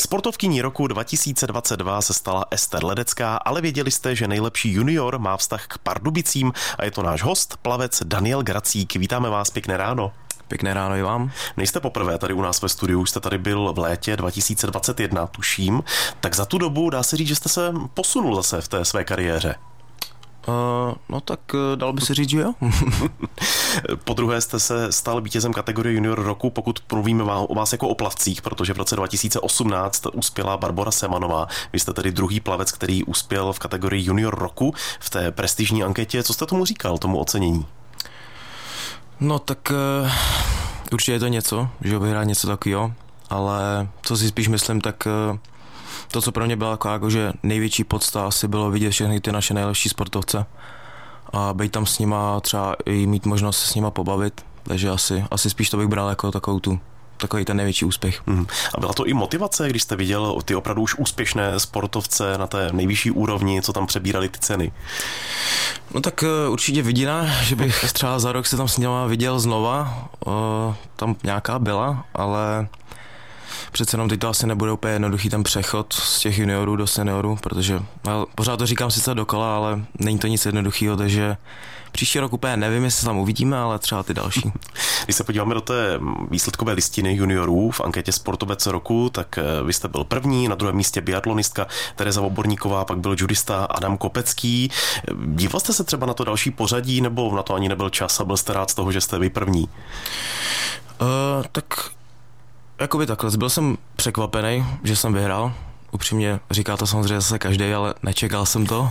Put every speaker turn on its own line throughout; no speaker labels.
Sportovkyní roku 2022 se stala Ester Ledecká, ale věděli jste, že nejlepší junior má vztah k Pardubicím a je to náš host, plavec Daniel Gracík. Vítáme vás, pěkné ráno.
Pěkné ráno i vám.
Nejste poprvé tady u nás ve studiu, jste tady byl v létě 2021, tuším. Tak za tu dobu dá se říct, že jste se posunul zase v té své kariéře.
Uh, no tak uh, dal by se říct, že jo.
po druhé jste se stal vítězem kategorie junior roku, pokud mluvíme o vás jako o plavcích, protože v roce 2018 uspěla Barbara Semanová. Vy jste tedy druhý plavec, který uspěl v kategorii junior roku v té prestižní anketě. Co jste tomu říkal, tomu ocenění?
No tak uh, určitě je to něco, že vyhrát něco takového, ale co si spíš myslím, tak uh, to, co pro mě byla jako, jako že největší podsta asi bylo vidět všechny ty naše nejlepší sportovce a být tam s nima třeba i mít možnost se s nima pobavit, takže asi, asi spíš to bych bral jako takovou tu takový ten největší úspěch. Mm.
A byla to i motivace, když jste viděl ty opravdu už úspěšné sportovce na té nejvyšší úrovni, co tam přebírali ty ceny?
No tak uh, určitě vidina, že bych třeba za rok se tam s viděl znova, uh, tam nějaká byla, ale přece jenom teď to asi nebude úplně jednoduchý ten přechod z těch juniorů do seniorů, protože no, pořád to říkám sice dokola, ale není to nic jednoduchého, takže příští rok úplně nevím, jestli tam uvidíme, ale třeba ty další.
Když se podíváme do té výsledkové listiny juniorů v anketě Sportovec roku, tak eh, vy jste byl první, na druhém místě biatlonistka Tereza Oborníková, pak byl judista Adam Kopecký. Díval jste se třeba na to další pořadí, nebo na to ani nebyl čas a byl jste rád z toho, že jste vy první?
Uh, tak Jakoby takhle, byl jsem překvapený, že jsem vyhrál. Upřímně říká to samozřejmě zase každý, ale nečekal jsem to.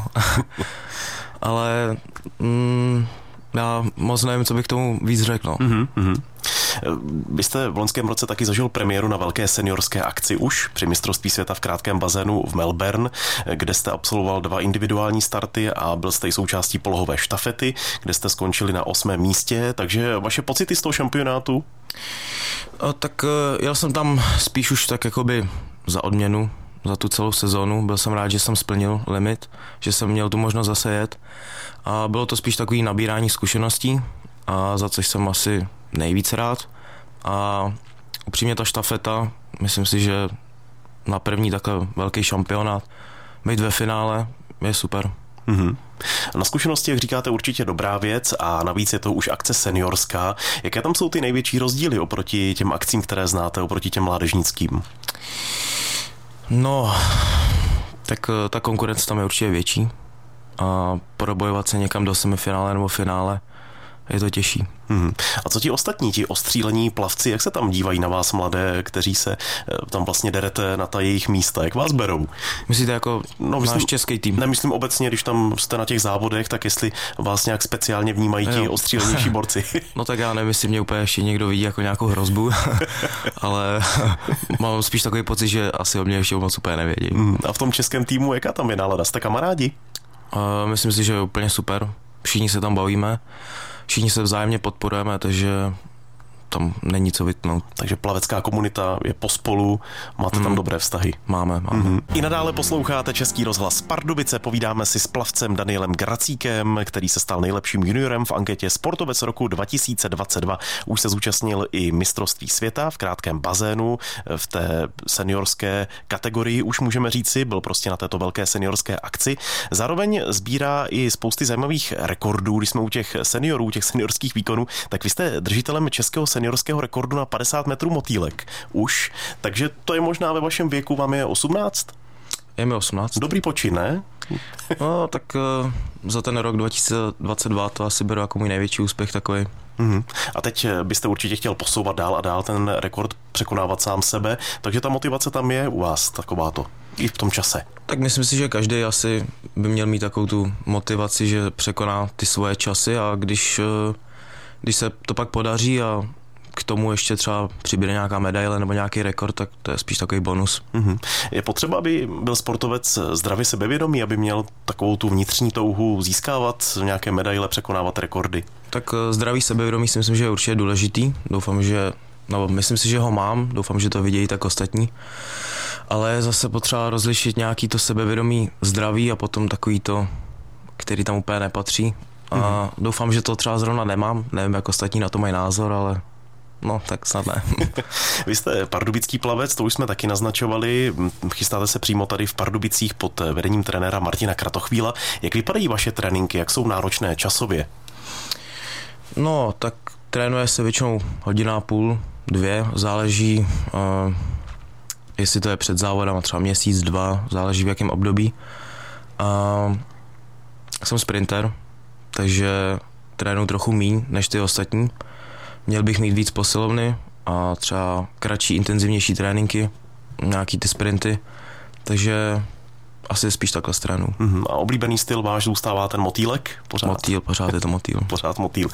ale mm, já moc nevím, co bych tomu víc řekl. No. Mm-hmm.
Vy jste v loňském roce taky zažil premiéru na velké seniorské akci už při mistrovství světa v krátkém bazénu v Melbourne, kde jste absolvoval dva individuální starty a byl jste i součástí polohové štafety, kde jste skončili na osmém místě, takže vaše pocity z toho šampionátu?
Tak e, jel jsem tam spíš už tak jakoby za odměnu, za tu celou sezónu. Byl jsem rád, že jsem splnil limit, že jsem měl tu možnost zase jet. A bylo to spíš takový nabírání zkušeností, a za což jsem asi nejvíc rád. A upřímně ta štafeta, myslím si, že na první takhle velký šampionát, být ve finále je super. Mm-hmm.
Na zkušenosti, jak říkáte, určitě dobrá věc a navíc je to už akce seniorská. Jaké tam jsou ty největší rozdíly oproti těm akcím, které znáte, oproti těm mládežnickým?
No, tak eh, ta konkurence tam je určitě větší a probojovat se někam do semifinále nebo finále je to těžší.
Hmm. A co ti ostatní, ti ostřílení plavci, jak se tam dívají na vás mladé, kteří se eh, tam vlastně derete na ta jejich místa, jak vás berou?
Myslíte jako no, myslím, náš český tým?
Nemyslím obecně, když tam jste na těch závodech, tak jestli vás nějak speciálně vnímají ti ostřílenější borci.
no tak já nevím, jestli mě úplně ještě někdo vidí jako nějakou hrozbu, ale mám spíš takový pocit, že asi o mě ještě moc úplně nevědí. Hmm.
A v tom českém týmu, jaká tam je nálada? Jste kamarádi?
Uh, myslím si, že je úplně super. Všichni se tam bavíme všichni se vzájemně podporujeme, takže tam není co vytnout.
Takže plavecká komunita je pospolu, máte mm. tam dobré vztahy.
Máme, máme. Mm-hmm.
I nadále posloucháte Český rozhlas Pardubice, povídáme si s plavcem Danielem Gracíkem, který se stal nejlepším juniorem v anketě Sportovec roku 2022. Už se zúčastnil i mistrovství světa v krátkém bazénu, v té seniorské kategorii, už můžeme říci, byl prostě na této velké seniorské akci. Zároveň sbírá i spousty zajímavých rekordů, když jsme u těch seniorů, těch seniorských výkonů, tak vy jste držitelem českého senior seniorského rekordu na 50 metrů motýlek už, takže to je možná ve vašem věku, vám je 18?
Je mi 18.
Dobrý počin, ne?
No, tak uh, za ten rok 2022 to asi beru jako můj největší úspěch takový. Mm-hmm.
A teď eh, byste určitě chtěl posouvat dál a dál ten rekord, překonávat sám sebe, takže ta motivace tam je u vás takováto i v tom čase.
Tak myslím si, že každý asi by měl mít takovou tu motivaci, že překoná ty svoje časy a když, eh, když se to pak podaří a k tomu ještě třeba přibude nějaká medaile nebo nějaký rekord, tak to je spíš takový bonus. Mm-hmm.
Je potřeba, aby byl sportovec zdravě sebevědomý, aby měl takovou tu vnitřní touhu získávat nějaké medaile, překonávat rekordy?
Tak eh, zdravý sebevědomí si myslím, že je určitě důležitý. Doufám, že No, myslím si, že ho mám, doufám, že to vidějí tak ostatní. Ale zase potřeba rozlišit nějaký to sebevědomí zdraví a potom takový to, který tam úplně nepatří. A mm-hmm. doufám, že to třeba zrovna nemám, nevím, jak ostatní na to mají názor, ale No, tak snad ne.
Vy jste pardubický plavec, to už jsme taky naznačovali. Chystáte se přímo tady v Pardubicích pod vedením trenéra Martina Kratochvíla. Jak vypadají vaše tréninky, jak jsou náročné časově?
No, tak trénuje se většinou hodina a půl, dvě, záleží, uh, jestli to je před závodem, třeba měsíc, dva, záleží v jakém období. Uh, jsem sprinter, takže trénuji trochu míň než ty ostatní. Měl bych mít víc posilovny a třeba kratší, intenzivnější tréninky, nějaký ty sprinty, takže asi spíš takhle stranu.
Uh-huh. A oblíbený styl váš zůstává ten motýlek?
Pořád? Motýl, pořád je to motýl.
pořád motýl.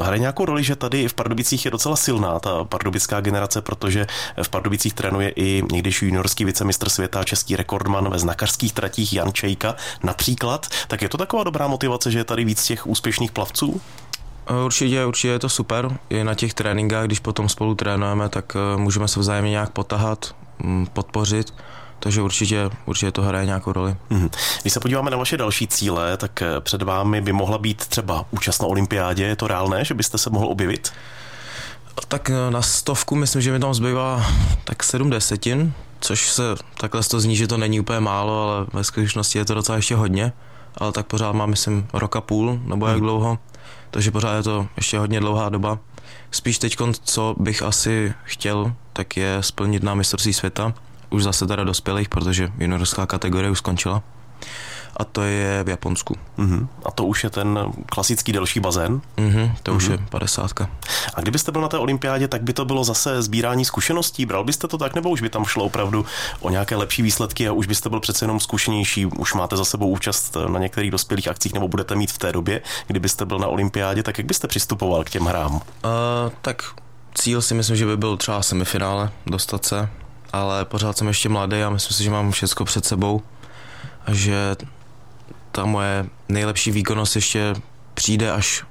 hraje nějakou roli, že tady v Pardubicích je docela silná ta pardubická generace, protože v Pardubicích trénuje i někdejší juniorský vicemistr světa, český rekordman ve znakařských tratích Jan Čejka například. Tak je to taková dobrá motivace, že je tady víc těch úspěšných plavců?
Určitě, určitě je to super. I na těch tréninkách, když potom spolu trénujeme, tak eh, můžeme se vzájemně nějak potahat, mm, podpořit takže určitě, určitě to hraje nějakou roli.
Mm-hmm. Když se podíváme na vaše další cíle, tak eh, před vámi by mohla být třeba účast na olympiádě. Je to reálné, že byste se mohl objevit?
Tak eh, na stovku myslím, že mi tam zbývá tak sedm desetin, což se takhle to zní, že to není úplně málo, ale ve skutečnosti je to docela ještě hodně. Ale tak pořád mám, myslím, rok a půl, nebo jak mm. dlouho. Takže pořád je to ještě hodně dlouhá doba. Spíš teď, co bych asi chtěl, tak je splnit na mistrovství světa už zase teda dospělých, protože juniorská kategorie už skončila. A to je v Japonsku.
Uh-huh. A to už je ten klasický delší bazén?
Uh-huh, to uh-huh. už mhm. je padesátka.
A kdybyste byl na té olympiádě, tak by to bylo zase sbírání zkušeností. Bral byste to tak, nebo už by tam šlo opravdu o nějaké lepší výsledky a už byste byl přece jenom zkušenější, už máte za sebou účast na některých dospělých akcích, nebo budete mít v té době, kdybyste byl na olympiádě, tak jak byste přistupoval k těm hrám? Uh,
tak cíl si myslím, že by byl třeba semifinále dostat se ale pořád jsem ještě mladý a myslím si, že mám všechno před sebou a že ta moje nejlepší výkonnost ještě přijde až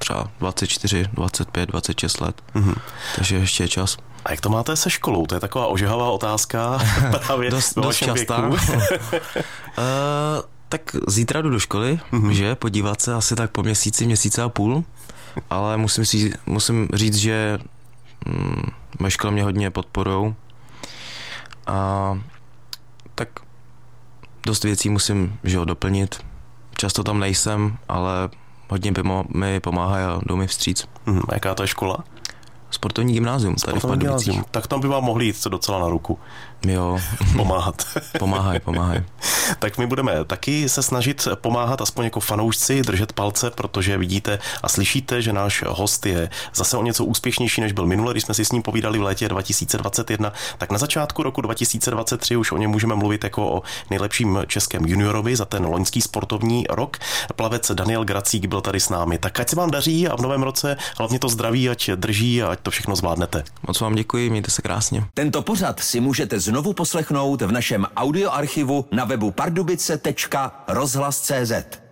třeba 24, 25, 26 let. Mm-hmm. Takže ještě je čas.
A jak to máte se školou? To je taková ožehavá otázka právě
dost, dost častá. uh, tak zítra jdu do školy, mm-hmm. že podívat se asi tak po měsíci, měsíce a půl, ale musím, si, musím říct, že mm, moje škola mě hodně podporou a tak dost věcí musím že ho, doplnit. Často tam nejsem, ale hodně mi pomáhá a jdou mi vstříc.
Hmm, a jaká to je škola?
Sportovní gymnázium tady Sportovní v gymnázium.
Tak tam by vám mohli jít docela na ruku.
Jo.
Pomáhat.
pomáhaj, pomáhaj.
tak my budeme taky se snažit pomáhat aspoň jako fanoušci, držet palce, protože vidíte a slyšíte, že náš host je zase o něco úspěšnější, než byl minule, když jsme si s ním povídali v létě 2021. Tak na začátku roku 2023 už o něm můžeme mluvit jako o nejlepším českém juniorovi za ten loňský sportovní rok. Plavec Daniel Gracík byl tady s námi. Tak ať se vám daří a v novém roce hlavně to zdraví, ať drží a ať to všechno zvládnete.
Moc vám děkuji, mějte se krásně.
Tento pořad si můžete znovu poslechnout v našem audioarchivu na webu pardubice.rozhlas.cz.